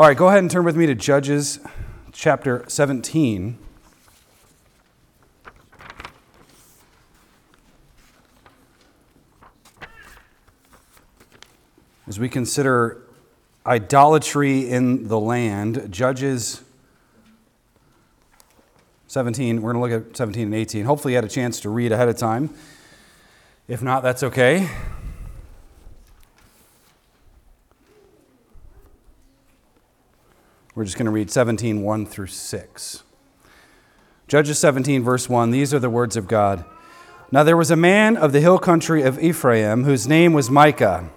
All right, go ahead and turn with me to Judges chapter 17. As we consider idolatry in the land, Judges 17, we're going to look at 17 and 18. Hopefully, you had a chance to read ahead of time. If not, that's okay. We're just going to read 17, 1 through 6. Judges 17, verse 1 These are the words of God. Now there was a man of the hill country of Ephraim whose name was Micah.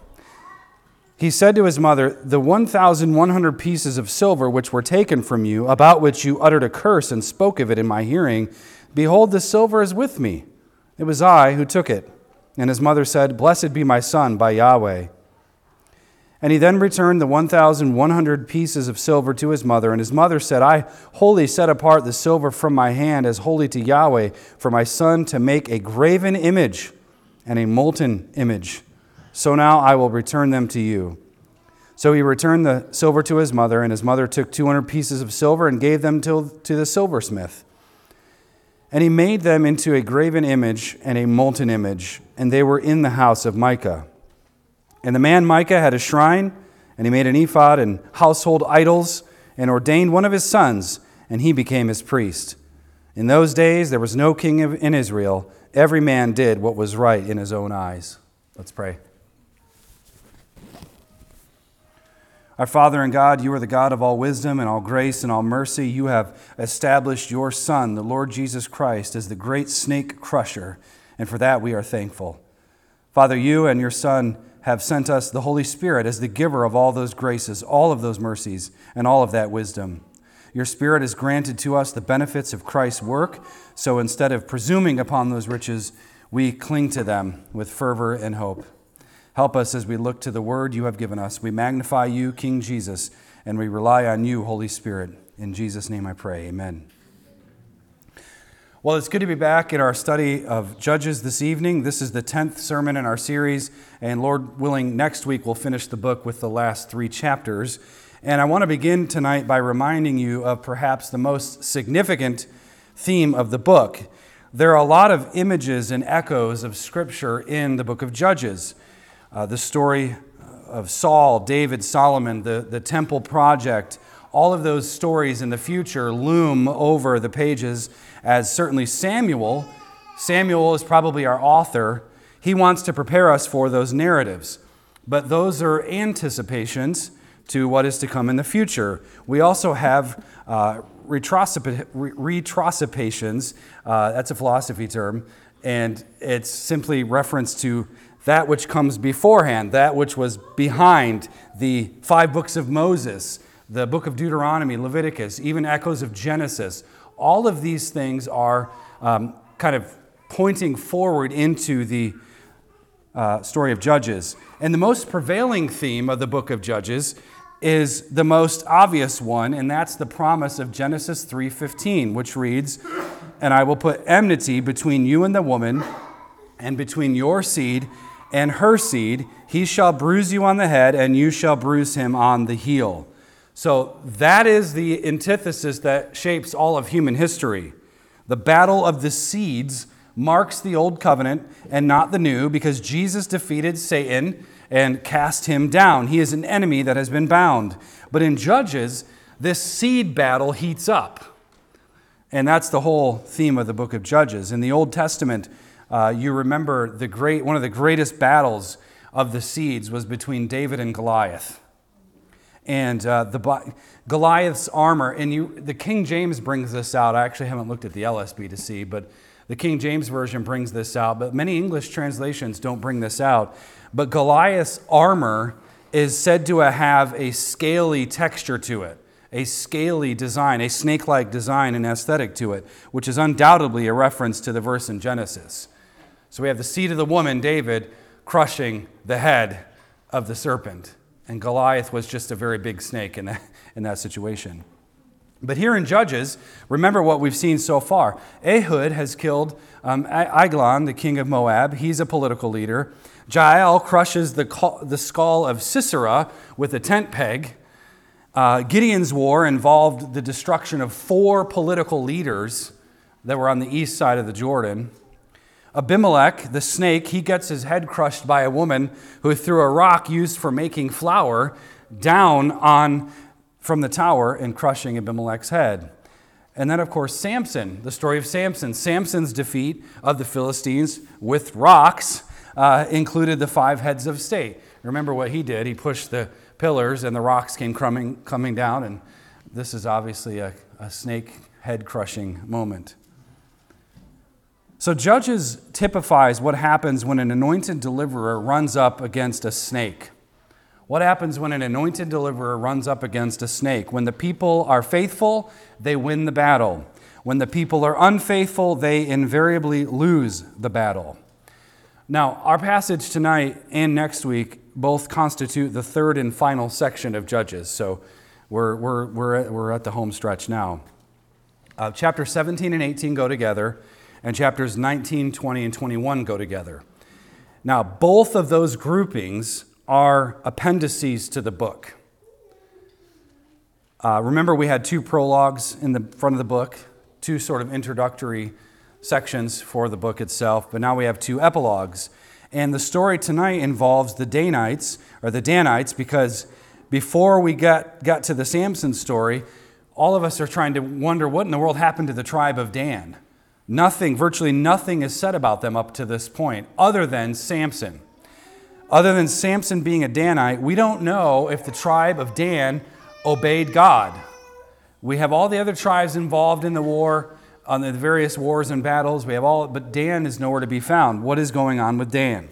He said to his mother, The 1,100 pieces of silver which were taken from you, about which you uttered a curse and spoke of it in my hearing, behold, the silver is with me. It was I who took it. And his mother said, Blessed be my son by Yahweh. And he then returned the 1,100 pieces of silver to his mother. And his mother said, I wholly set apart the silver from my hand as holy to Yahweh for my son to make a graven image and a molten image. So now I will return them to you. So he returned the silver to his mother, and his mother took 200 pieces of silver and gave them to, to the silversmith. And he made them into a graven image and a molten image, and they were in the house of Micah. And the man Micah had a shrine, and he made an ephod and household idols, and ordained one of his sons, and he became his priest. In those days there was no king in Israel. Every man did what was right in his own eyes. Let's pray. Our Father and God, you are the God of all wisdom and all grace and all mercy. You have established your Son, the Lord Jesus Christ, as the great snake crusher, and for that we are thankful. Father, you and your Son have sent us the Holy Spirit as the giver of all those graces, all of those mercies, and all of that wisdom. Your Spirit has granted to us the benefits of Christ's work, so instead of presuming upon those riches, we cling to them with fervor and hope. Help us as we look to the word you have given us. We magnify you, King Jesus, and we rely on you, Holy Spirit. In Jesus' name I pray. Amen. Well, it's good to be back in our study of Judges this evening. This is the 10th sermon in our series, and Lord willing, next week we'll finish the book with the last three chapters. And I want to begin tonight by reminding you of perhaps the most significant theme of the book. There are a lot of images and echoes of Scripture in the book of Judges. Uh, the story of Saul, David, Solomon, the, the temple project, all of those stories in the future loom over the pages as certainly Samuel, Samuel is probably our author, he wants to prepare us for those narratives. But those are anticipations to what is to come in the future. We also have uh, uh, that's a philosophy term, and it's simply reference to that which comes beforehand, that which was behind the five books of Moses, the book of Deuteronomy, Leviticus, even echoes of Genesis. All of these things are um, kind of pointing forward into the uh, story of Judges. And the most prevailing theme of the book of Judges is the most obvious one, and that's the promise of Genesis 3:15, which reads, "And I will put enmity between you and the woman, and between your seed and her seed. He shall bruise you on the head, and you shall bruise him on the heel." So that is the antithesis that shapes all of human history. The battle of the seeds marks the old covenant and not the new because Jesus defeated Satan and cast him down. He is an enemy that has been bound. But in Judges, this seed battle heats up. And that's the whole theme of the book of Judges. In the Old Testament, uh, you remember the great, one of the greatest battles of the seeds was between David and Goliath and uh, the Goliath's armor. And you, the King James brings this out. I actually haven't looked at the LSB to see, but the King James version brings this out. But many English translations don't bring this out. But Goliath's armor is said to have a scaly texture to it. A scaly design, a snake like design and aesthetic to it, which is undoubtedly a reference to the verse in Genesis. So we have the seed of the woman, David, crushing the head of the serpent. And Goliath was just a very big snake in that, in that situation. But here in Judges, remember what we've seen so far. Ehud has killed um, Eglon, the king of Moab. He's a political leader. Jael crushes the, the skull of Sisera with a tent peg. Uh, Gideon's war involved the destruction of four political leaders that were on the east side of the Jordan. Abimelech, the snake, he gets his head crushed by a woman who threw a rock used for making flour down on from the tower and crushing Abimelech's head. And then, of course, Samson, the story of Samson. Samson's defeat of the Philistines with rocks uh, included the five heads of state. Remember what he did? He pushed the pillars and the rocks came coming, coming down, and this is obviously a, a snake head crushing moment. So, Judges typifies what happens when an anointed deliverer runs up against a snake. What happens when an anointed deliverer runs up against a snake? When the people are faithful, they win the battle. When the people are unfaithful, they invariably lose the battle. Now, our passage tonight and next week both constitute the third and final section of Judges. So we're, we're, we're, at, we're at the home stretch now. Uh, chapter 17 and 18 go together, and chapters 19, 20, and 21 go together. Now, both of those groupings are appendices to the book. Uh, remember, we had two prologues in the front of the book, two sort of introductory sections for the book itself, but now we have two epilogues. And the story tonight involves the Danites, or the Danites, because before we got, got to the Samson story, all of us are trying to wonder what in the world happened to the tribe of Dan. Nothing, virtually nothing is said about them up to this point, other than Samson. Other than Samson being a Danite, we don't know if the tribe of Dan obeyed God. We have all the other tribes involved in the war, on the various wars and battles. We have all, but Dan is nowhere to be found. What is going on with Dan?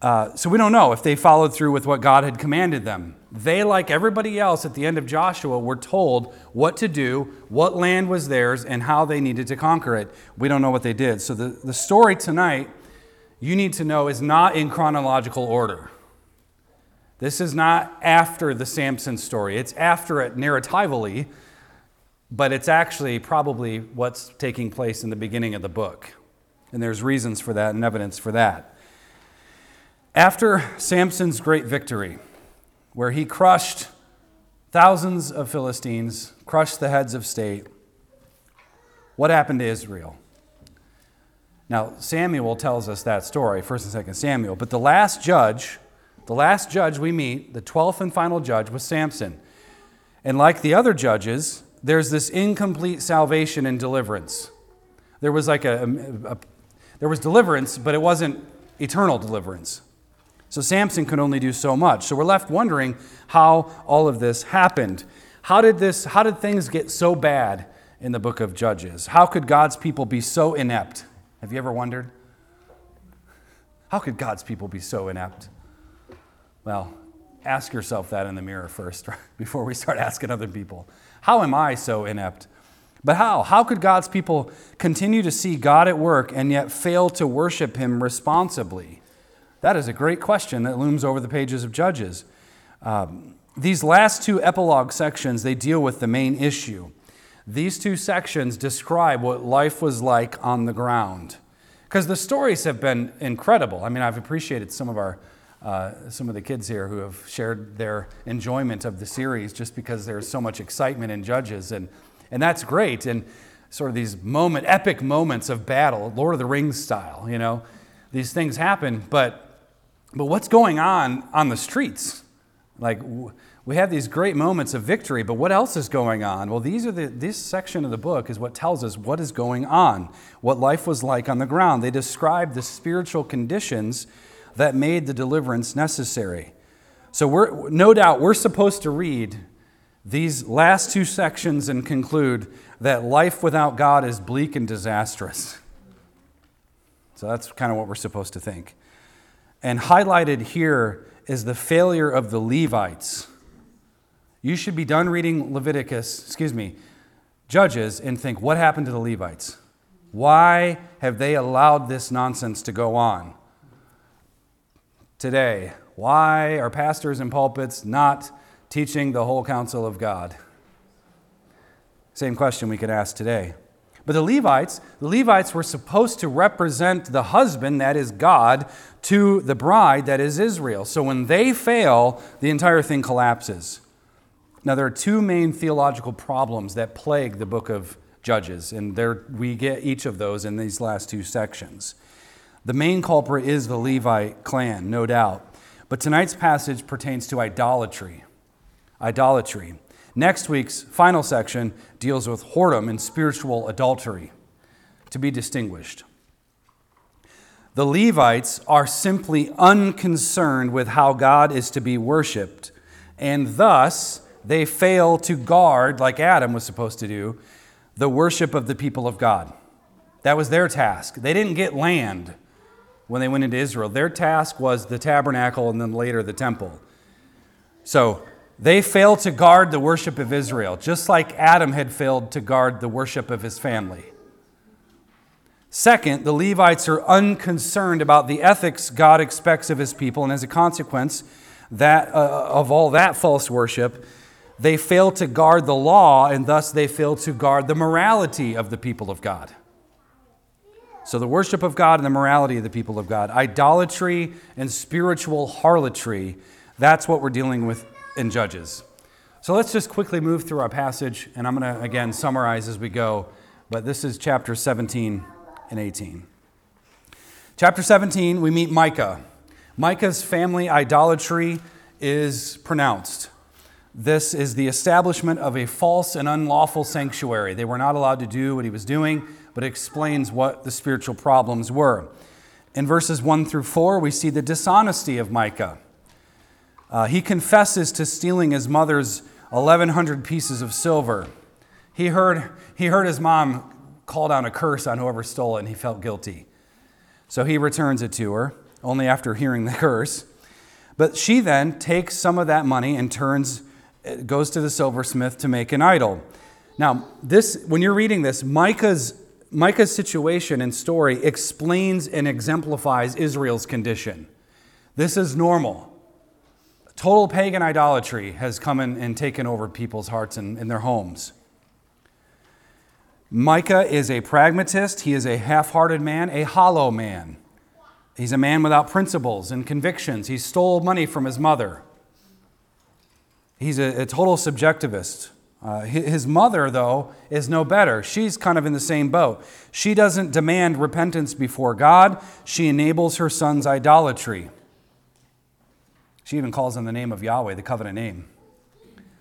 Uh, so we don't know if they followed through with what God had commanded them. They, like everybody else at the end of Joshua, were told what to do, what land was theirs, and how they needed to conquer it. We don't know what they did. So the, the story tonight, you need to know, is not in chronological order. This is not after the Samson story, it's after it narratively but it's actually probably what's taking place in the beginning of the book. And there's reasons for that and evidence for that. After Samson's great victory, where he crushed thousands of Philistines, crushed the heads of state, what happened to Israel? Now, Samuel tells us that story, 1st and 2nd Samuel, but the last judge, the last judge we meet, the 12th and final judge, was Samson. And like the other judges, there's this incomplete salvation and deliverance. There was like a, a, a, there was deliverance, but it wasn't eternal deliverance. So Samson could only do so much. So we're left wondering how all of this happened. How did this how did things get so bad in the book of Judges? How could God's people be so inept? Have you ever wondered? How could God's people be so inept? Well, ask yourself that in the mirror first before we start asking other people. How am I so inept? But how? How could God's people continue to see God at work and yet fail to worship Him responsibly? That is a great question that looms over the pages of Judges. Um, these last two epilogue sections, they deal with the main issue. These two sections describe what life was like on the ground. Because the stories have been incredible. I mean, I've appreciated some of our uh, some of the kids here who have shared their enjoyment of the series just because there's so much excitement in Judges. And, and that's great. And sort of these moment, epic moments of battle, Lord of the Rings style, you know, these things happen. But, but what's going on on the streets? Like, we have these great moments of victory, but what else is going on? Well, these are the, this section of the book is what tells us what is going on, what life was like on the ground. They describe the spiritual conditions that made the deliverance necessary. So, we're, no doubt, we're supposed to read these last two sections and conclude that life without God is bleak and disastrous. So, that's kind of what we're supposed to think. And highlighted here is the failure of the Levites. You should be done reading Leviticus, excuse me, Judges, and think, what happened to the Levites? Why have they allowed this nonsense to go on? today? Why are pastors and pulpits not teaching the whole counsel of God? Same question we could ask today. But the Levites, the Levites were supposed to represent the husband, that is God, to the bride, that is Israel. So when they fail, the entire thing collapses. Now, there are two main theological problems that plague the book of Judges, and there, we get each of those in these last two sections. The main culprit is the Levite clan, no doubt. But tonight's passage pertains to idolatry. Idolatry. Next week's final section deals with whoredom and spiritual adultery, to be distinguished. The Levites are simply unconcerned with how God is to be worshiped, and thus they fail to guard, like Adam was supposed to do, the worship of the people of God. That was their task. They didn't get land when they went into Israel. Their task was the tabernacle and then later the temple. So they failed to guard the worship of Israel, just like Adam had failed to guard the worship of his family. Second, the Levites are unconcerned about the ethics God expects of his people, and as a consequence that, uh, of all that false worship, they fail to guard the law, and thus they fail to guard the morality of the people of God. So, the worship of God and the morality of the people of God, idolatry and spiritual harlotry, that's what we're dealing with in Judges. So, let's just quickly move through our passage, and I'm going to again summarize as we go. But this is chapter 17 and 18. Chapter 17, we meet Micah. Micah's family idolatry is pronounced. This is the establishment of a false and unlawful sanctuary. They were not allowed to do what he was doing but it explains what the spiritual problems were. In verses 1 through 4, we see the dishonesty of Micah. Uh, he confesses to stealing his mother's 1,100 pieces of silver. He heard, he heard his mom call down a curse on whoever stole it, and he felt guilty. So he returns it to her, only after hearing the curse. But she then takes some of that money and turns, goes to the silversmith to make an idol. Now, this, when you're reading this, Micah's Micah's situation and story explains and exemplifies Israel's condition. This is normal. Total pagan idolatry has come in and taken over people's hearts and their homes. Micah is a pragmatist. He is a half hearted man, a hollow man. He's a man without principles and convictions. He stole money from his mother. He's a, a total subjectivist. Uh, his mother, though, is no better. She's kind of in the same boat. She doesn't demand repentance before God, she enables her son's idolatry. She even calls on the name of Yahweh, the covenant name.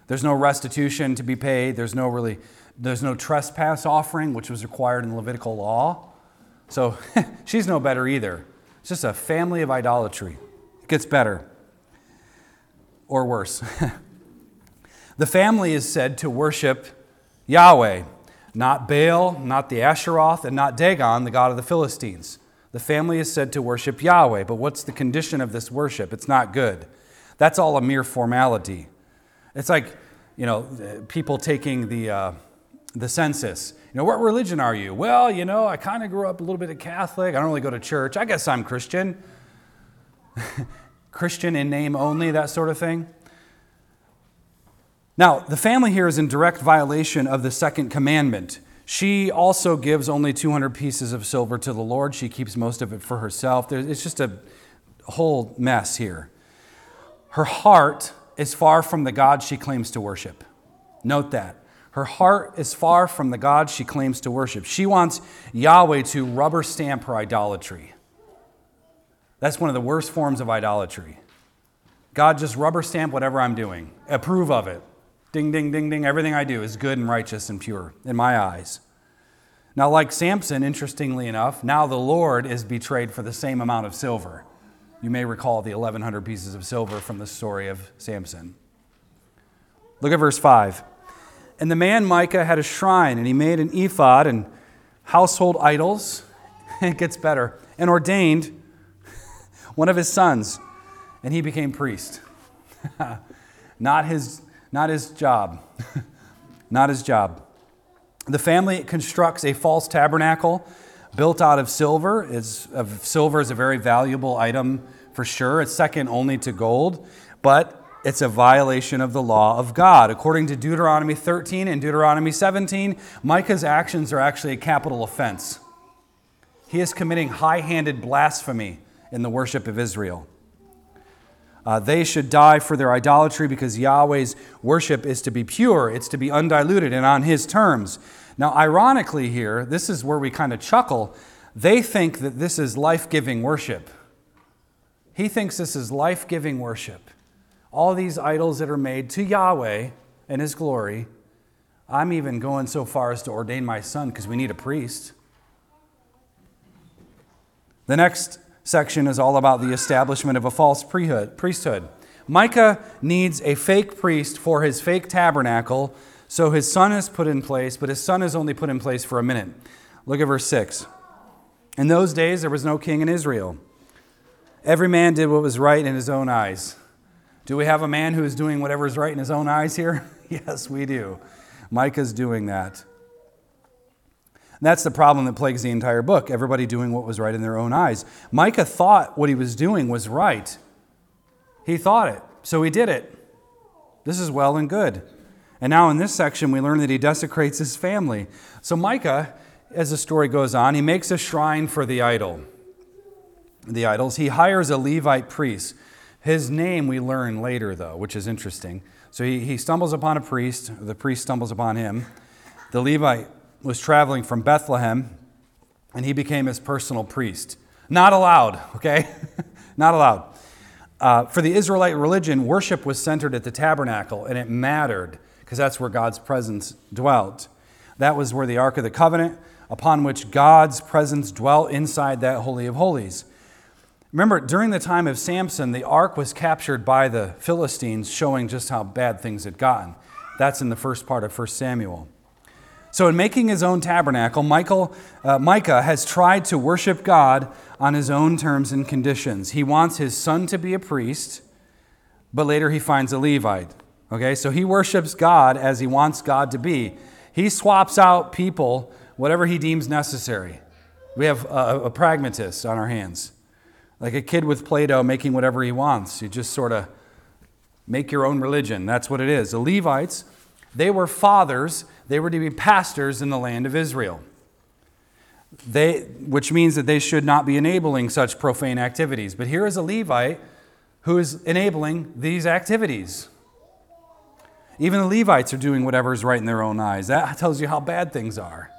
There's no restitution to be paid. There's no really there's no trespass offering, which was required in Levitical law. So she's no better either. It's just a family of idolatry. It gets better or worse. The family is said to worship Yahweh, not Baal, not the Asheroth, and not Dagon, the god of the Philistines. The family is said to worship Yahweh, but what's the condition of this worship? It's not good. That's all a mere formality. It's like, you know, people taking the, uh, the census. You know, what religion are you? Well, you know, I kind of grew up a little bit of Catholic. I don't really go to church. I guess I'm Christian. Christian in name only, that sort of thing. Now, the family here is in direct violation of the second commandment. She also gives only 200 pieces of silver to the Lord. She keeps most of it for herself. It's just a whole mess here. Her heart is far from the God she claims to worship. Note that. Her heart is far from the God she claims to worship. She wants Yahweh to rubber stamp her idolatry. That's one of the worst forms of idolatry. God, just rubber stamp whatever I'm doing, approve of it. Ding, ding, ding, ding. Everything I do is good and righteous and pure in my eyes. Now, like Samson, interestingly enough, now the Lord is betrayed for the same amount of silver. You may recall the 1,100 pieces of silver from the story of Samson. Look at verse 5. And the man Micah had a shrine, and he made an ephod and household idols. it gets better. And ordained one of his sons, and he became priest. Not his not his job. Not his job. The family constructs a false tabernacle built out of silver. It's, silver is a very valuable item for sure. It's second only to gold, but it's a violation of the law of God. According to Deuteronomy 13 and Deuteronomy 17, Micah's actions are actually a capital offense. He is committing high handed blasphemy in the worship of Israel. Uh, they should die for their idolatry because Yahweh's worship is to be pure, it's to be undiluted and on His terms. Now, ironically, here, this is where we kind of chuckle. They think that this is life giving worship. He thinks this is life giving worship. All these idols that are made to Yahweh and His glory. I'm even going so far as to ordain my son because we need a priest. The next section is all about the establishment of a false priesthood. Micah needs a fake priest for his fake tabernacle, so his son is put in place, but his son is only put in place for a minute. Look at verse 6. In those days, there was no king in Israel. Every man did what was right in his own eyes. Do we have a man who is doing whatever is right in his own eyes here? yes, we do. Micah's doing that. And that's the problem that plagues the entire book everybody doing what was right in their own eyes. Micah thought what he was doing was right. He thought it, so he did it. This is well and good. And now in this section, we learn that he desecrates his family. So Micah, as the story goes on, he makes a shrine for the idol. The idols. He hires a Levite priest. His name we learn later, though, which is interesting. So he, he stumbles upon a priest, the priest stumbles upon him. The Levite was traveling from Bethlehem, and he became his personal priest. Not allowed, okay? Not allowed. Uh, for the Israelite religion, worship was centered at the tabernacle, and it mattered because that's where God's presence dwelt. That was where the Ark of the Covenant, upon which God's presence dwelt inside that Holy of Holies. Remember, during the time of Samson, the ark was captured by the Philistines, showing just how bad things had gotten. That's in the first part of 1 Samuel. So, in making his own tabernacle, Michael, uh, Micah has tried to worship God on his own terms and conditions. He wants his son to be a priest, but later he finds a Levite. Okay, so he worships God as he wants God to be. He swaps out people, whatever he deems necessary. We have a, a pragmatist on our hands, like a kid with Play Doh making whatever he wants. You just sort of make your own religion. That's what it is. The Levites, they were fathers they were to be pastors in the land of Israel. They, which means that they should not be enabling such profane activities. But here is a Levite who is enabling these activities. Even the Levites are doing whatever is right in their own eyes. That tells you how bad things are.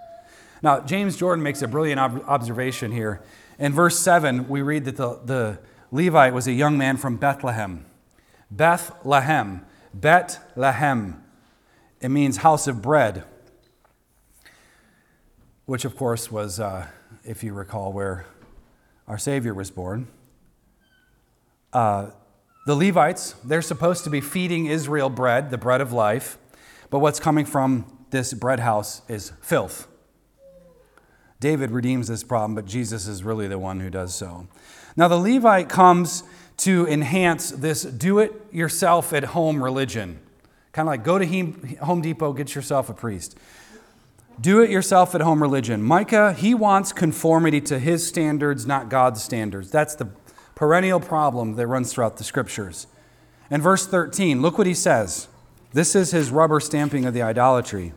Now, James Jordan makes a brilliant ob- observation here. In verse 7, we read that the, the Levite was a young man from Bethlehem. Bethlehem. Bethlehem. It means house of bread, which, of course, was, uh, if you recall, where our Savior was born. Uh, the Levites, they're supposed to be feeding Israel bread, the bread of life, but what's coming from this bread house is filth. David redeems this problem, but Jesus is really the one who does so. Now, the Levite comes to enhance this do it yourself at home religion. Kind of like go to Home Depot, get yourself a priest. Do it yourself at home religion. Micah, he wants conformity to his standards, not God's standards. That's the perennial problem that runs throughout the scriptures. And verse 13, look what he says. This is his rubber stamping of the idolatry.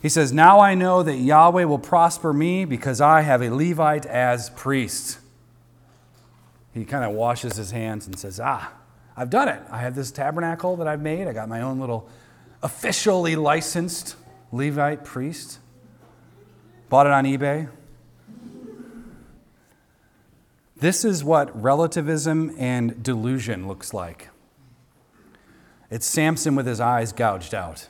He says, Now I know that Yahweh will prosper me because I have a Levite as priest. He kind of washes his hands and says, Ah, I've done it. I have this tabernacle that I've made. I got my own little officially licensed Levite priest. Bought it on eBay. This is what relativism and delusion looks like. It's Samson with his eyes gouged out.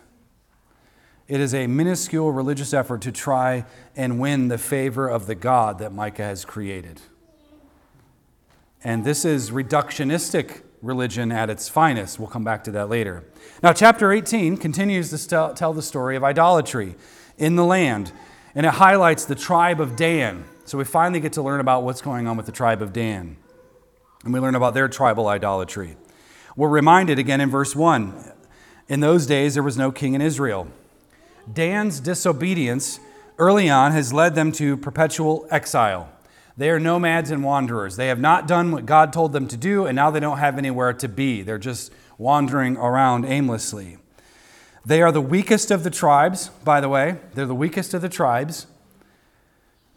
It is a minuscule religious effort to try and win the favor of the God that Micah has created. And this is reductionistic religion at its finest. We'll come back to that later. Now, chapter 18 continues to tell the story of idolatry in the land, and it highlights the tribe of Dan. So we finally get to learn about what's going on with the tribe of Dan. And we learn about their tribal idolatry. We're reminded again in verse 1 in those days there was no king in Israel. Dan's disobedience early on has led them to perpetual exile. They are nomads and wanderers. They have not done what God told them to do, and now they don't have anywhere to be. They're just wandering around aimlessly. They are the weakest of the tribes, by the way. They're the weakest of the tribes.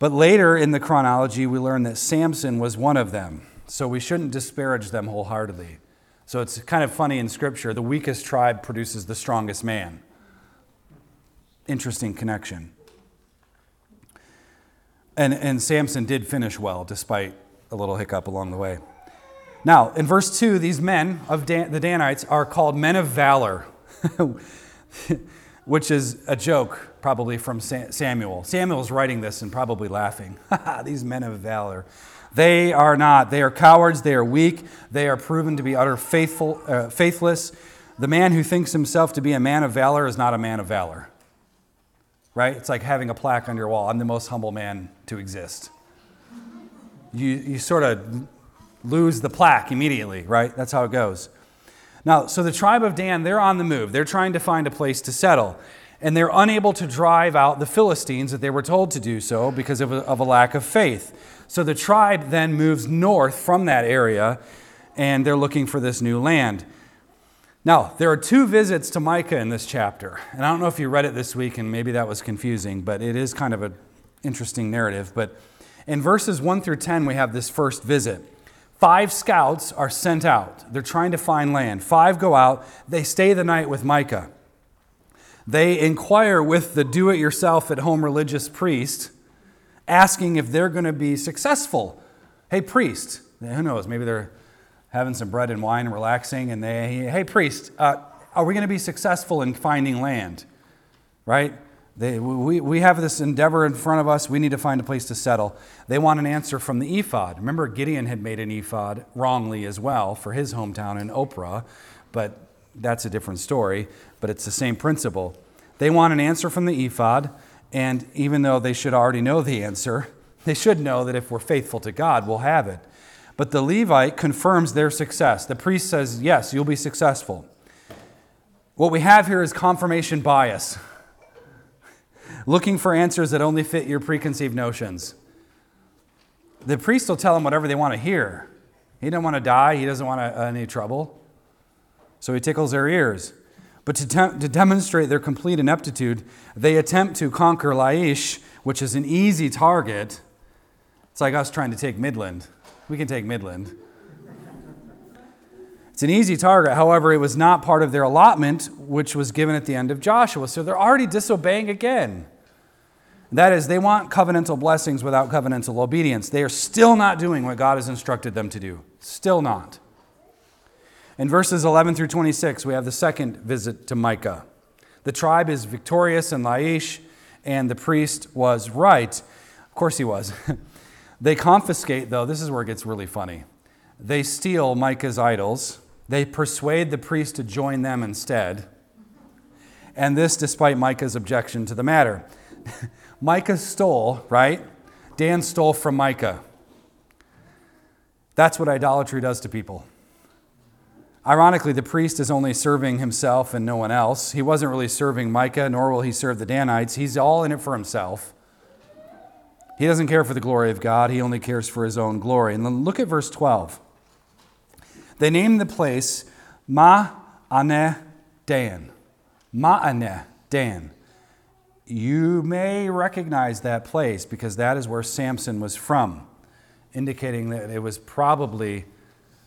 But later in the chronology, we learn that Samson was one of them. So we shouldn't disparage them wholeheartedly. So it's kind of funny in Scripture the weakest tribe produces the strongest man. Interesting connection. And, and Samson did finish well, despite a little hiccup along the way. Now, in verse 2, these men of Dan, the Danites are called men of valor, which is a joke probably from Samuel. Samuel's writing this and probably laughing. these men of valor. They are not. They are cowards. They are weak. They are proven to be utter faithful, uh, faithless. The man who thinks himself to be a man of valor is not a man of valor. Right? It's like having a plaque on your wall I'm the most humble man to exist. You, you sort of lose the plaque immediately, right? That's how it goes. Now, so the tribe of Dan, they're on the move. They're trying to find a place to settle. And they're unable to drive out the Philistines that they were told to do so because of a, of a lack of faith. So the tribe then moves north from that area and they're looking for this new land. Now, there are two visits to Micah in this chapter. And I don't know if you read it this week and maybe that was confusing, but it is kind of an interesting narrative. But in verses 1 through 10, we have this first visit. Five scouts are sent out. They're trying to find land. Five go out. They stay the night with Micah. They inquire with the do it yourself at home religious priest, asking if they're going to be successful. Hey, priest, who knows? Maybe they're having some bread and wine and relaxing, and they, hey, priest, uh, are we going to be successful in finding land? Right? They, we, we have this endeavor in front of us. We need to find a place to settle. They want an answer from the ephod. Remember, Gideon had made an ephod wrongly as well for his hometown in Ophrah, but that's a different story, but it's the same principle. They want an answer from the ephod, and even though they should already know the answer, they should know that if we're faithful to God, we'll have it. But the Levite confirms their success. The priest says, Yes, you'll be successful. What we have here is confirmation bias looking for answers that only fit your preconceived notions. The priest will tell them whatever they want to hear. He doesn't want to die, he doesn't want any trouble. So he tickles their ears. But to, te- to demonstrate their complete ineptitude, they attempt to conquer Laish, which is an easy target. It's like us trying to take Midland. We can take Midland. It's an easy target. However, it was not part of their allotment, which was given at the end of Joshua. So they're already disobeying again. That is, they want covenantal blessings without covenantal obedience. They are still not doing what God has instructed them to do. Still not. In verses 11 through 26, we have the second visit to Micah. The tribe is victorious in Laish, and the priest was right. Of course, he was. they confiscate, though, this is where it gets really funny. They steal Micah's idols, they persuade the priest to join them instead, and this despite Micah's objection to the matter. Micah stole, right? Dan stole from Micah. That's what idolatry does to people. Ironically, the priest is only serving himself and no one else. He wasn't really serving Micah, nor will he serve the Danites. He's all in it for himself. He doesn't care for the glory of God, he only cares for his own glory. And then look at verse 12. They named the place Mahaneh Dan. Mahaneh Dan you may recognize that place because that is where Samson was from, indicating that it was probably,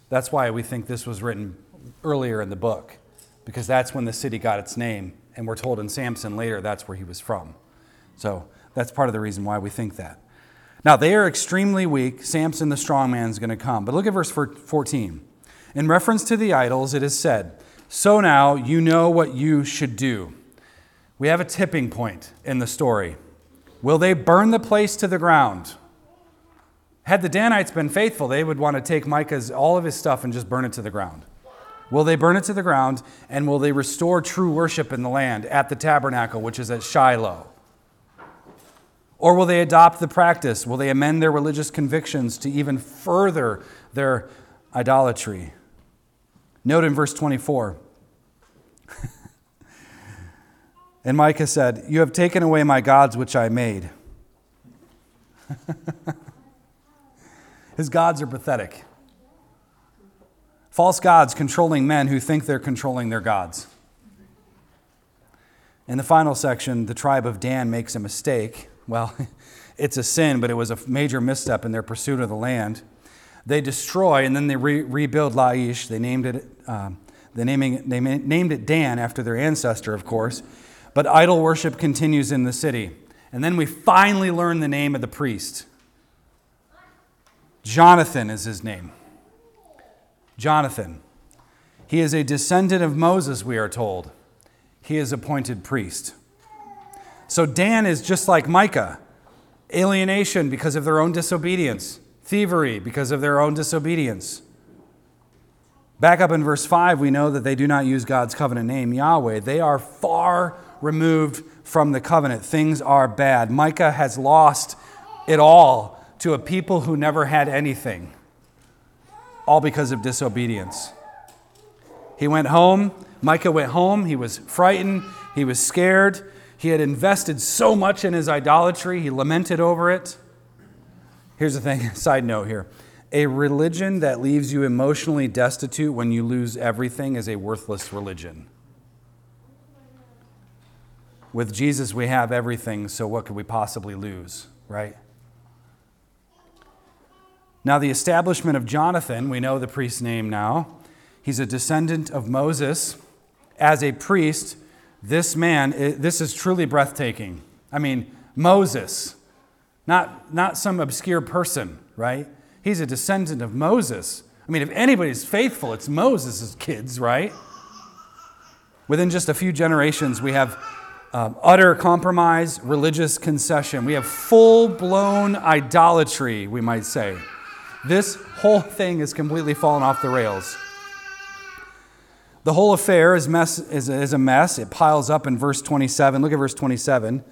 that's why we think this was written earlier in the book, because that's when the city got its name. And we're told in Samson later that's where he was from. So that's part of the reason why we think that. Now, they are extremely weak. Samson, the strong man, is going to come. But look at verse 14. In reference to the idols, it is said, So now you know what you should do. We have a tipping point in the story. Will they burn the place to the ground? Had the Danites been faithful, they would want to take Micah's all of his stuff and just burn it to the ground. Will they burn it to the ground and will they restore true worship in the land at the tabernacle, which is at Shiloh? Or will they adopt the practice? Will they amend their religious convictions to even further their idolatry? Note in verse 24 And Micah said, You have taken away my gods which I made. His gods are pathetic. False gods controlling men who think they're controlling their gods. In the final section, the tribe of Dan makes a mistake. Well, it's a sin, but it was a major misstep in their pursuit of the land. They destroy and then they re- rebuild Laish. They named it. Um, the naming, they named it Dan after their ancestor, of course. But idol worship continues in the city. And then we finally learn the name of the priest. Jonathan is his name. Jonathan. He is a descendant of Moses, we are told. He is appointed priest. So Dan is just like Micah alienation because of their own disobedience, thievery because of their own disobedience. Back up in verse 5, we know that they do not use God's covenant name, Yahweh. They are far removed from the covenant. Things are bad. Micah has lost it all to a people who never had anything, all because of disobedience. He went home. Micah went home. He was frightened. He was scared. He had invested so much in his idolatry. He lamented over it. Here's the thing side note here a religion that leaves you emotionally destitute when you lose everything is a worthless religion. With Jesus, we have everything, so what could we possibly lose, right? Now, the establishment of Jonathan, we know the priest's name now. He's a descendant of Moses. As a priest, this man, this is truly breathtaking. I mean, Moses, not, not some obscure person, right? He's a descendant of Moses. I mean, if anybody's faithful, it's Moses' kids, right? Within just a few generations, we have um, utter compromise, religious concession. We have full blown idolatry, we might say. This whole thing is completely fallen off the rails. The whole affair is, mess, is, is a mess. It piles up in verse 27. Look at verse 27.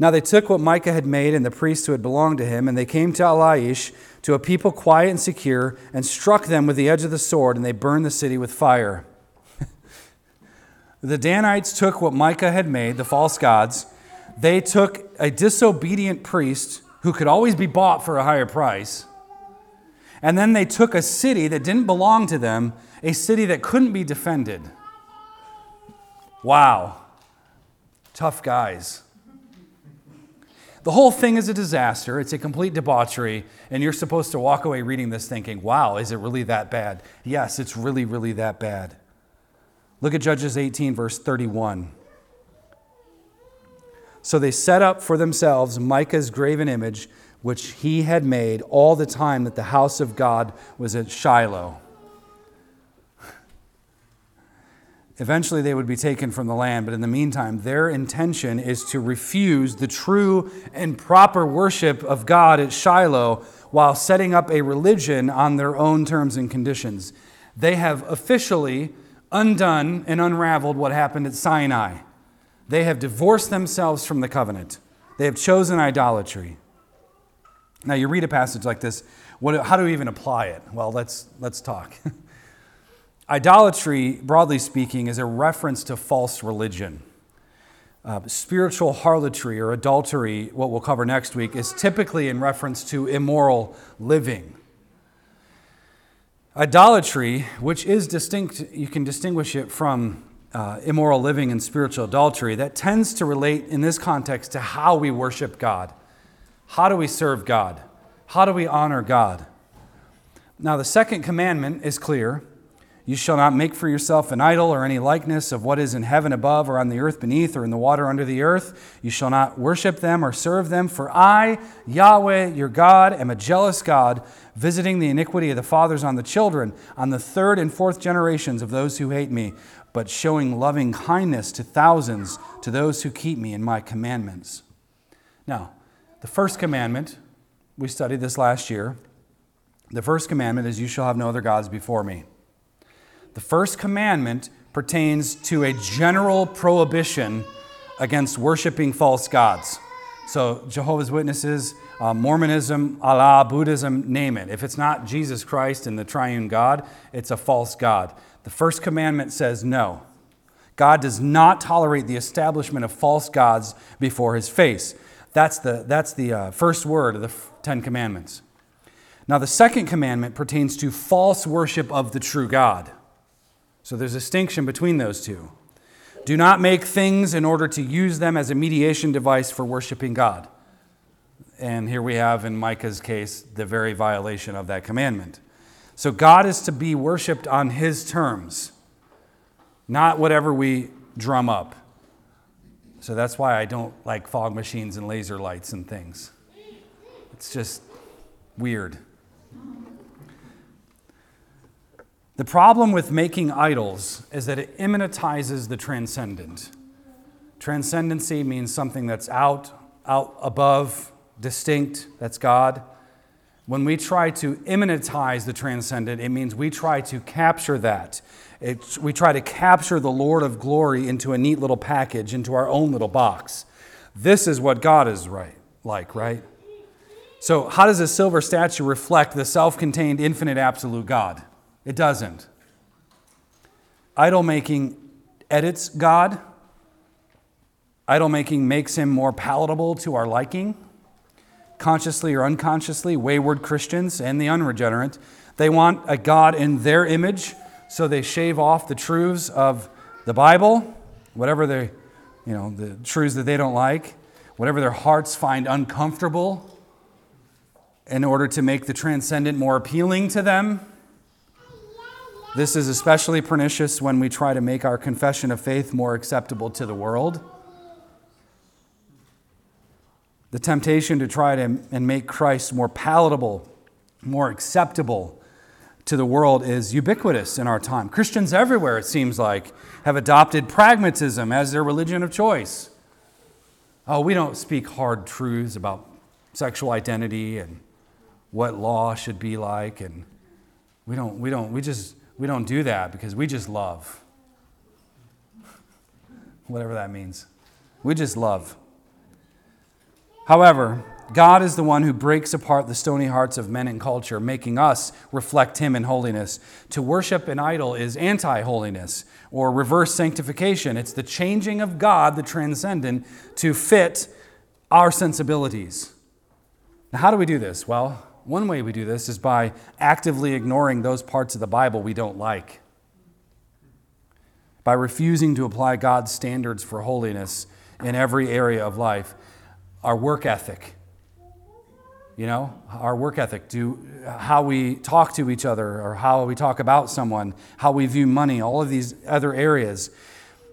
Now they took what Micah had made and the priests who had belonged to him, and they came to Laish, to a people quiet and secure, and struck them with the edge of the sword, and they burned the city with fire. The Danites took what Micah had made, the false gods. They took a disobedient priest who could always be bought for a higher price. And then they took a city that didn't belong to them, a city that couldn't be defended. Wow. Tough guys. The whole thing is a disaster. It's a complete debauchery. And you're supposed to walk away reading this thinking, wow, is it really that bad? Yes, it's really, really that bad. Look at Judges 18, verse 31. So they set up for themselves Micah's graven image, which he had made all the time that the house of God was at Shiloh. Eventually, they would be taken from the land, but in the meantime, their intention is to refuse the true and proper worship of God at Shiloh while setting up a religion on their own terms and conditions. They have officially undone and unraveled what happened at Sinai. They have divorced themselves from the covenant, they have chosen idolatry. Now, you read a passage like this, what, how do we even apply it? Well, let's, let's talk. Idolatry, broadly speaking, is a reference to false religion. Uh, spiritual harlotry or adultery, what we'll cover next week, is typically in reference to immoral living. Idolatry, which is distinct, you can distinguish it from uh, immoral living and spiritual adultery, that tends to relate in this context to how we worship God. How do we serve God? How do we honor God? Now, the second commandment is clear you shall not make for yourself an idol or any likeness of what is in heaven above or on the earth beneath or in the water under the earth. You shall not worship them or serve them, for I, Yahweh, your God, am a jealous God, visiting the iniquity of the fathers on the children, on the third and fourth generations of those who hate me, but showing loving kindness to thousands to those who keep me in my commandments. Now, the first commandment, we studied this last year. The first commandment is, You shall have no other gods before me. The first commandment pertains to a general prohibition against worshiping false gods. So, Jehovah's Witnesses, uh, Mormonism, Allah, Buddhism, name it. If it's not Jesus Christ and the triune God, it's a false God. The first commandment says no. God does not tolerate the establishment of false gods before his face. That's the, that's the uh, first word of the Ten Commandments. Now, the second commandment pertains to false worship of the true God. So there's a distinction between those two. Do not make things in order to use them as a mediation device for worshiping God. And here we have, in Micah's case, the very violation of that commandment. So God is to be worshiped on his terms, not whatever we drum up. So that's why I don't like fog machines and laser lights and things. It's just weird. The problem with making idols is that it immanentizes the transcendent. Transcendency means something that's out, out above, distinct, that's God. When we try to immanentize the transcendent, it means we try to capture that. We try to capture the Lord of glory into a neat little package, into our own little box. This is what God is right, like, right? So, how does a silver statue reflect the self contained, infinite, absolute God? It doesn't. Idol making edits God. Idol making makes him more palatable to our liking. Consciously or unconsciously, wayward Christians and the unregenerate, they want a God in their image, so they shave off the truths of the Bible, whatever they, you know, the truths that they don't like, whatever their hearts find uncomfortable, in order to make the transcendent more appealing to them. This is especially pernicious when we try to make our confession of faith more acceptable to the world. The temptation to try to and make Christ more palatable, more acceptable to the world is ubiquitous in our time. Christians everywhere, it seems like, have adopted pragmatism as their religion of choice. Oh, we don't speak hard truths about sexual identity and what law should be like, and we don't, we don't, we just we don't do that because we just love. Whatever that means. We just love. However, God is the one who breaks apart the stony hearts of men and culture, making us reflect Him in holiness. To worship an idol is anti holiness or reverse sanctification. It's the changing of God, the transcendent, to fit our sensibilities. Now, how do we do this? Well, one way we do this is by actively ignoring those parts of the Bible we don't like, by refusing to apply God's standards for holiness in every area of life. Our work ethic, you know, our work ethic, do how we talk to each other or how we talk about someone, how we view money, all of these other areas.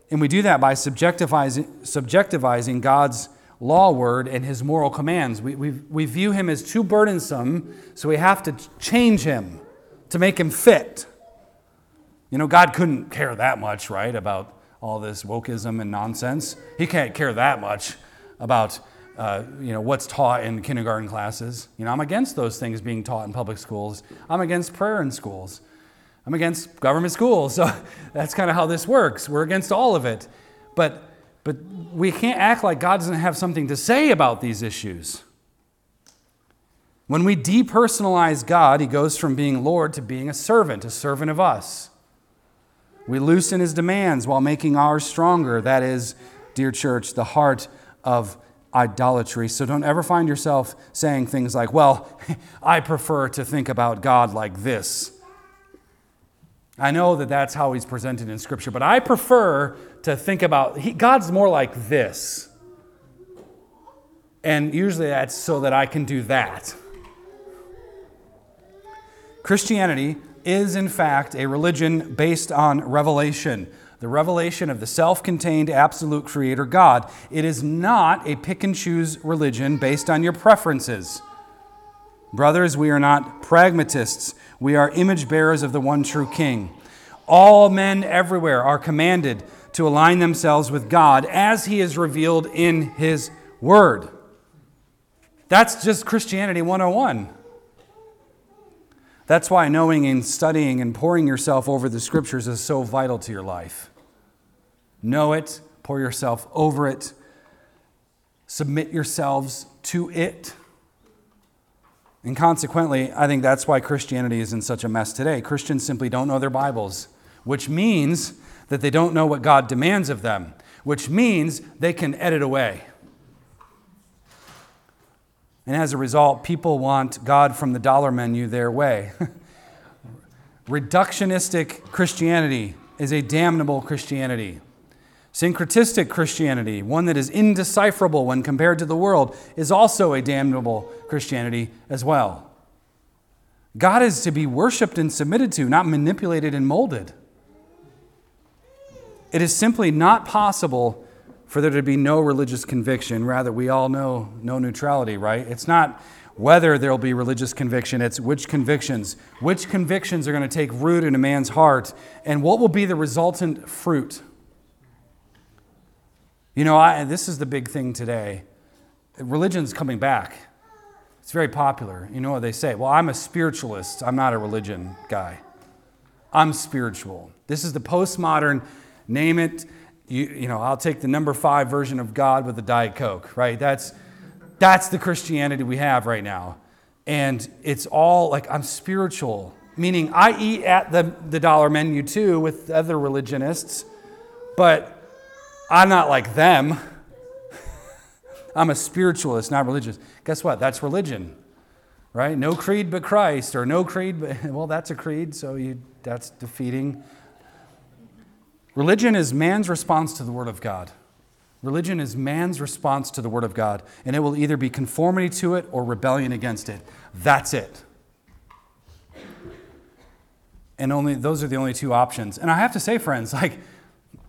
And we do that by subjectivizing, subjectivizing God's law word and his moral commands. We, we, we view him as too burdensome, so we have to change him to make him fit. You know, God couldn't care that much, right, about all this wokeism and nonsense. He can't care that much about, uh, you know, what's taught in kindergarten classes. You know, I'm against those things being taught in public schools. I'm against prayer in schools. I'm against government schools. So that's kind of how this works. We're against all of it. But but we can't act like God doesn't have something to say about these issues. When we depersonalize God, he goes from being Lord to being a servant, a servant of us. We loosen his demands while making ours stronger. That is, dear church, the heart of idolatry. So don't ever find yourself saying things like, well, I prefer to think about God like this. I know that that's how he's presented in Scripture, but I prefer to think about he, God's more like this. And usually that's so that I can do that. Christianity is, in fact, a religion based on revelation, the revelation of the self contained absolute creator God. It is not a pick and choose religion based on your preferences. Brothers, we are not pragmatists. We are image bearers of the one true King. All men everywhere are commanded to align themselves with God as He is revealed in His Word. That's just Christianity 101. That's why knowing and studying and pouring yourself over the Scriptures is so vital to your life. Know it, pour yourself over it, submit yourselves to it. And consequently, I think that's why Christianity is in such a mess today. Christians simply don't know their Bibles, which means that they don't know what God demands of them, which means they can edit away. And as a result, people want God from the dollar menu their way. Reductionistic Christianity is a damnable Christianity. Syncretistic Christianity, one that is indecipherable when compared to the world, is also a damnable Christianity as well. God is to be worshiped and submitted to, not manipulated and molded. It is simply not possible for there to be no religious conviction. Rather, we all know no neutrality, right? It's not whether there'll be religious conviction, it's which convictions. Which convictions are going to take root in a man's heart, and what will be the resultant fruit. You know, I, this is the big thing today. Religion's coming back. It's very popular. You know what they say? Well, I'm a spiritualist. I'm not a religion guy. I'm spiritual. This is the postmodern name it. You, you know, I'll take the number five version of God with a Diet Coke, right? That's, that's the Christianity we have right now. And it's all like I'm spiritual, meaning I eat at the, the dollar menu too with other religionists, but I'm not like them. I'm a spiritualist, not religious. Guess what? That's religion, right? No creed but Christ, or no creed but, well, that's a creed, so you, that's defeating. Religion is man's response to the Word of God. Religion is man's response to the Word of God, and it will either be conformity to it or rebellion against it. That's it. And only those are the only two options. And I have to say, friends, like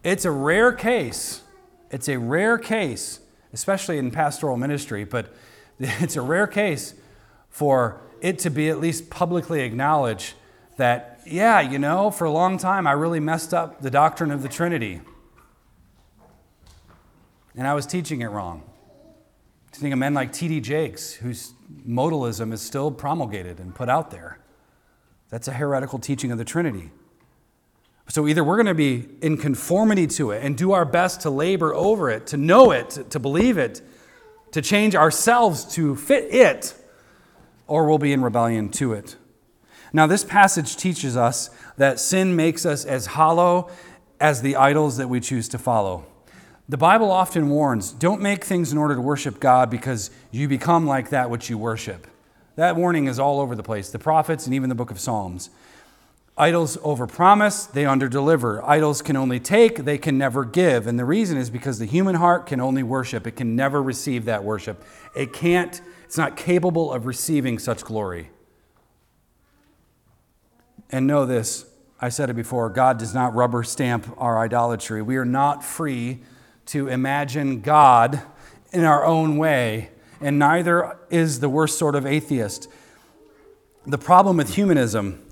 it's a rare case. It's a rare case especially in pastoral ministry, but it's a rare case for it to be at least publicly acknowledged that, yeah, you know, for a long time I really messed up the doctrine of the Trinity. And I was teaching it wrong. To think of men like T.D. Jakes, whose modalism is still promulgated and put out there. That's a heretical teaching of the Trinity. So either we're going to be in conformity to it and do our best to labor over it, to know it, to believe it, to change ourselves to fit it, or we'll be in rebellion to it. Now, this passage teaches us that sin makes us as hollow as the idols that we choose to follow. The Bible often warns don't make things in order to worship God because you become like that which you worship. That warning is all over the place, the prophets and even the book of Psalms. Idols overpromise, they underdeliver. Idols can only take, they can never give. And the reason is because the human heart can only worship. It can never receive that worship. It can't, it's not capable of receiving such glory. And know this, I said it before, God does not rubber stamp our idolatry. We are not free to imagine God in our own way, and neither is the worst sort of atheist. The problem with humanism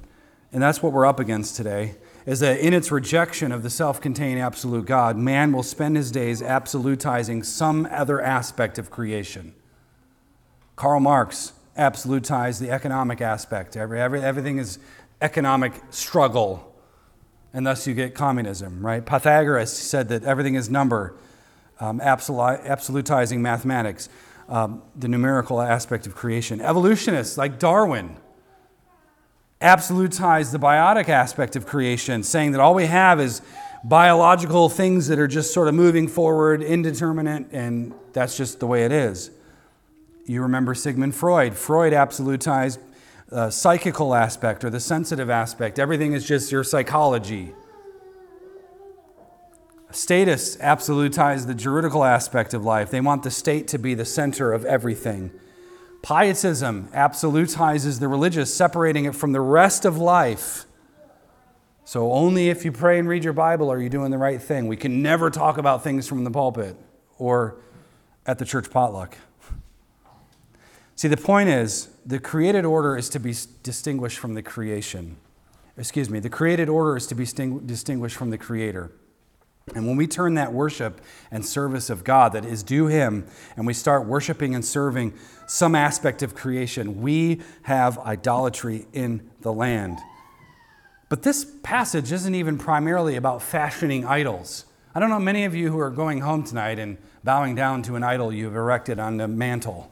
and that's what we're up against today, is that in its rejection of the self contained absolute God, man will spend his days absolutizing some other aspect of creation. Karl Marx absolutized the economic aspect. Every, every, everything is economic struggle, and thus you get communism, right? Pythagoras said that everything is number, um, absolutizing mathematics, um, the numerical aspect of creation. Evolutionists like Darwin absolutize the biotic aspect of creation, saying that all we have is biological things that are just sort of moving forward, indeterminate, and that's just the way it is. You remember Sigmund Freud. Freud absolutized the psychical aspect or the sensitive aspect. Everything is just your psychology. Statists absolutize the juridical aspect of life. They want the state to be the center of everything. Pietism absolutizes the religious, separating it from the rest of life. So, only if you pray and read your Bible are you doing the right thing. We can never talk about things from the pulpit or at the church potluck. See, the point is the created order is to be distinguished from the creation. Excuse me, the created order is to be distinguished from the creator. And when we turn that worship and service of God that is due Him, and we start worshiping and serving some aspect of creation, we have idolatry in the land. But this passage isn't even primarily about fashioning idols. I don't know many of you who are going home tonight and bowing down to an idol you've erected on the mantle.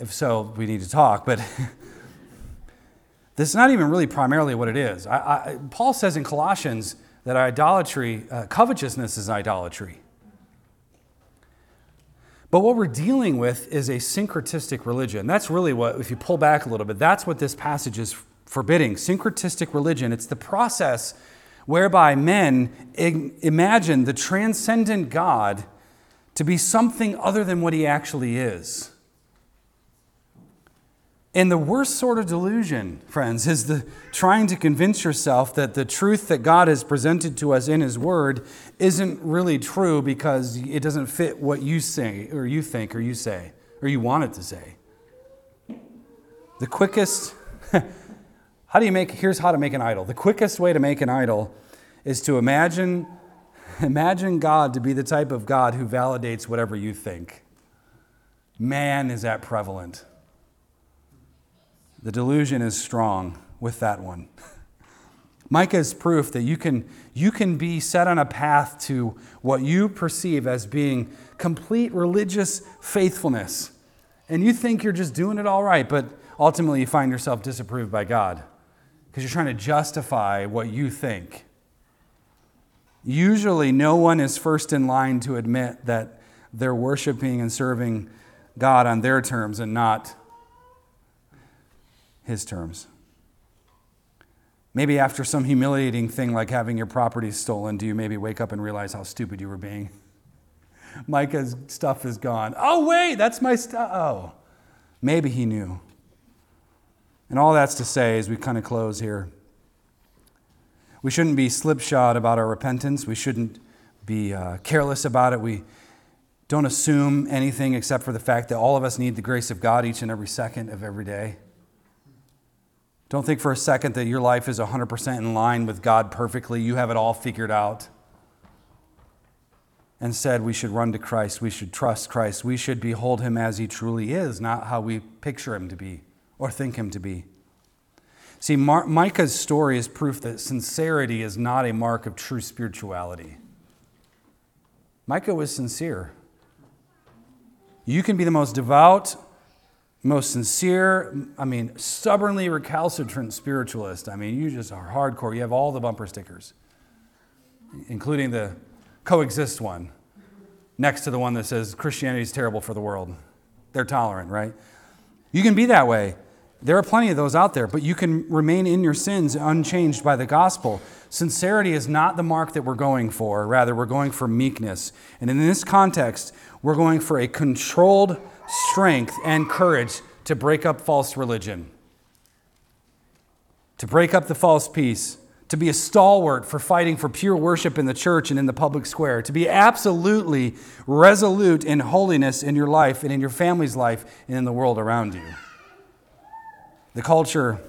If so, we need to talk. But this is not even really primarily what it is. I, I, Paul says in Colossians, that idolatry, uh, covetousness is idolatry. But what we're dealing with is a syncretistic religion. That's really what, if you pull back a little bit, that's what this passage is forbidding. Syncretistic religion. It's the process whereby men imagine the transcendent God to be something other than what he actually is. And the worst sort of delusion, friends, is the trying to convince yourself that the truth that God has presented to us in His Word isn't really true because it doesn't fit what you say or you think or you say or you want it to say. The quickest, how do you make, here's how to make an idol. The quickest way to make an idol is to imagine, imagine God to be the type of God who validates whatever you think. Man, is that prevalent. The delusion is strong with that one. Micah is proof that you can, you can be set on a path to what you perceive as being complete religious faithfulness. And you think you're just doing it all right, but ultimately you find yourself disapproved by God because you're trying to justify what you think. Usually, no one is first in line to admit that they're worshiping and serving God on their terms and not his terms. Maybe after some humiliating thing like having your property stolen, do you maybe wake up and realize how stupid you were being? Micah's stuff is gone. Oh, wait, that's my stuff. Oh, maybe he knew. And all that's to say, as we kind of close here, we shouldn't be slipshod about our repentance. We shouldn't be uh, careless about it. We don't assume anything except for the fact that all of us need the grace of God each and every second of every day. Don't think for a second that your life is 100% in line with God perfectly. You have it all figured out. And said we should run to Christ. We should trust Christ. We should behold him as he truly is, not how we picture him to be or think him to be. See, Mar- Micah's story is proof that sincerity is not a mark of true spirituality. Micah was sincere. You can be the most devout, most sincere, I mean, stubbornly recalcitrant spiritualist. I mean, you just are hardcore. You have all the bumper stickers, including the coexist one next to the one that says Christianity is terrible for the world. They're tolerant, right? You can be that way. There are plenty of those out there, but you can remain in your sins unchanged by the gospel. Sincerity is not the mark that we're going for. Rather, we're going for meekness. And in this context, we're going for a controlled strength and courage to break up false religion, to break up the false peace, to be a stalwart for fighting for pure worship in the church and in the public square, to be absolutely resolute in holiness in your life and in your family's life and in the world around you. The culture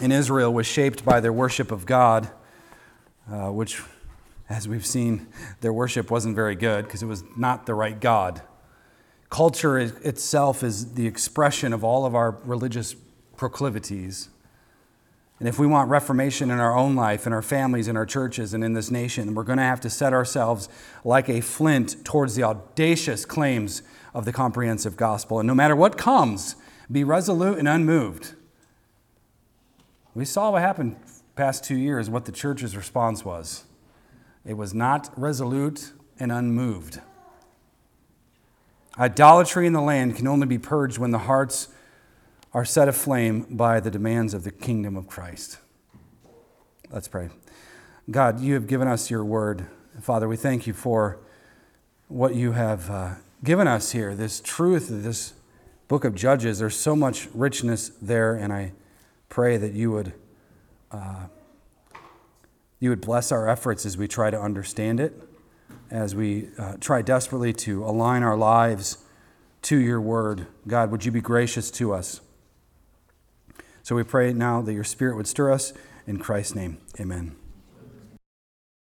in Israel was shaped by their worship of God, uh, which, as we've seen, their worship wasn't very good because it was not the right God. Culture itself is the expression of all of our religious proclivities. And if we want reformation in our own life, in our families, in our churches, and in this nation, we're going to have to set ourselves like a flint towards the audacious claims of the comprehensive gospel. And no matter what comes, be resolute and unmoved. We saw what happened past two years, what the church's response was. It was not resolute and unmoved. Idolatry in the land can only be purged when the hearts are set aflame by the demands of the kingdom of Christ. Let's pray. God, you have given us your word. Father, we thank you for what you have uh, given us here, this truth, this book of Judges. There's so much richness there, and I pray that you would, uh, you would bless our efforts as we try to understand it as we uh, try desperately to align our lives to your word. God, would you be gracious to us? So we pray now that your spirit would stir us. In Christ's name, amen.